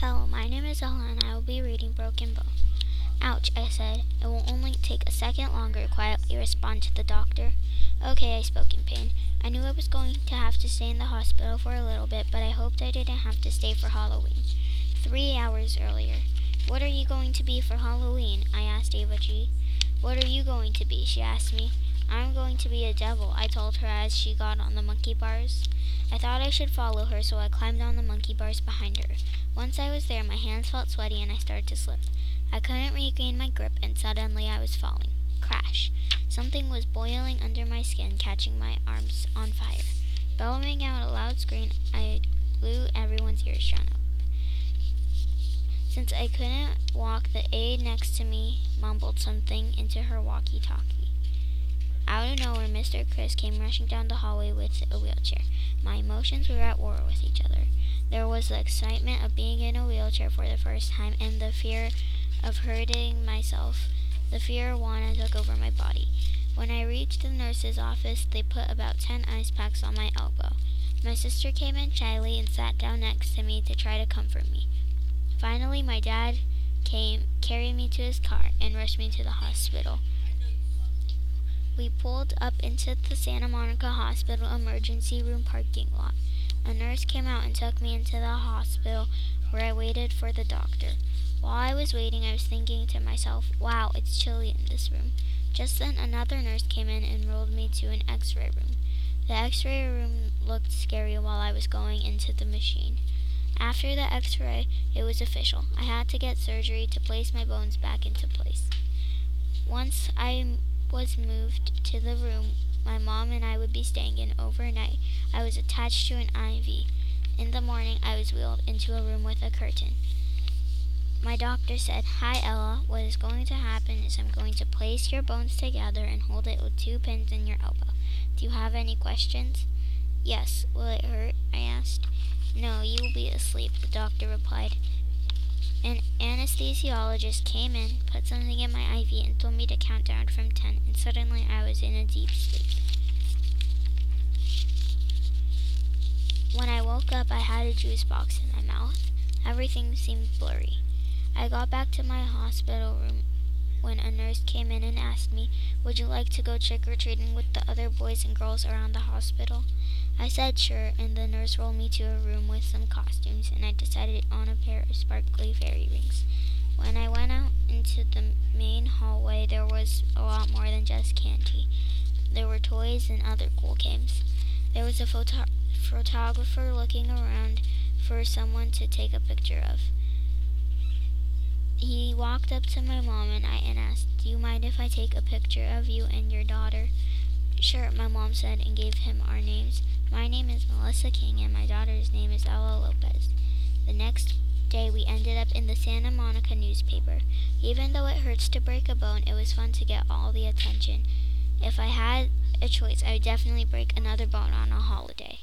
Hello, my name is Ella and I will be reading Broken Bow. Ouch, I said. It will only take a second longer, quietly responded the doctor. Okay, I spoke in pain. I knew I was going to have to stay in the hospital for a little bit, but I hoped I didn't have to stay for Halloween. Three hours earlier. What are you going to be for Halloween? I asked Ava G. What are you going to be? she asked me. I'm going to be a devil, I told her as she got on the monkey bars. I thought I should follow her, so I climbed on the monkey bars behind her. Once I was there, my hands felt sweaty and I started to slip. I couldn't regain my grip, and suddenly I was falling. Crash. Something was boiling under my skin, catching my arms on fire. Bellowing out a loud scream, I blew everyone's ears shut up. Since I couldn't walk, the aide next to me mumbled something into her walkie talkie. Out of nowhere, Mr. Chris came rushing down the hallway with a wheelchair. My emotions were at war with each other. There was the excitement of being in a wheelchair for the first time and the fear of hurting myself. The fear of Juana took over my body. When I reached the nurse's office, they put about ten ice packs on my elbow. My sister came in shyly and sat down next to me to try to comfort me. Finally, my dad came, carried me to his car, and rushed me to the hospital. We pulled up into the Santa Monica Hospital emergency room parking lot. A nurse came out and took me into the hospital where I waited for the doctor. While I was waiting, I was thinking to myself, wow, it's chilly in this room. Just then, another nurse came in and rolled me to an x ray room. The x ray room looked scary while I was going into the machine. After the x ray, it was official. I had to get surgery to place my bones back into place. Once I was moved to the room my mom and I would be staying in overnight, I was attached to an IV. In the morning, I was wheeled into a room with a curtain. My doctor said, Hi, Ella. What is going to happen is I'm going to place your bones together and hold it with two pins in your elbow. Do you have any questions? Yes. Will it hurt? I asked. No, you will be asleep, the doctor replied. An anesthesiologist came in, put something in my IV, and told me to count down from ten, and suddenly I was in a deep sleep. When I woke up, I had a juice box in my mouth. Everything seemed blurry. I got back to my hospital room when a nurse came in and asked me, Would you like to go trick or treating with the other boys and girls around the hospital? I said sure, and the nurse rolled me to a room with some costumes, and I decided on a pair of sparkly fairy rings. When I went out into the main hallway, there was a lot more than just candy. There were toys and other cool games. There was a photo- photographer looking around for someone to take a picture of. He walked up to my mom and I and asked, Do you mind if I take a picture of you and your daughter? Sure, my mom said and gave him our names. My name is Melissa King and my daughter's name is Ella Lopez. The next day we ended up in the Santa Monica newspaper. Even though it hurts to break a bone, it was fun to get all the attention. If I had a choice, I would definitely break another bone on a holiday.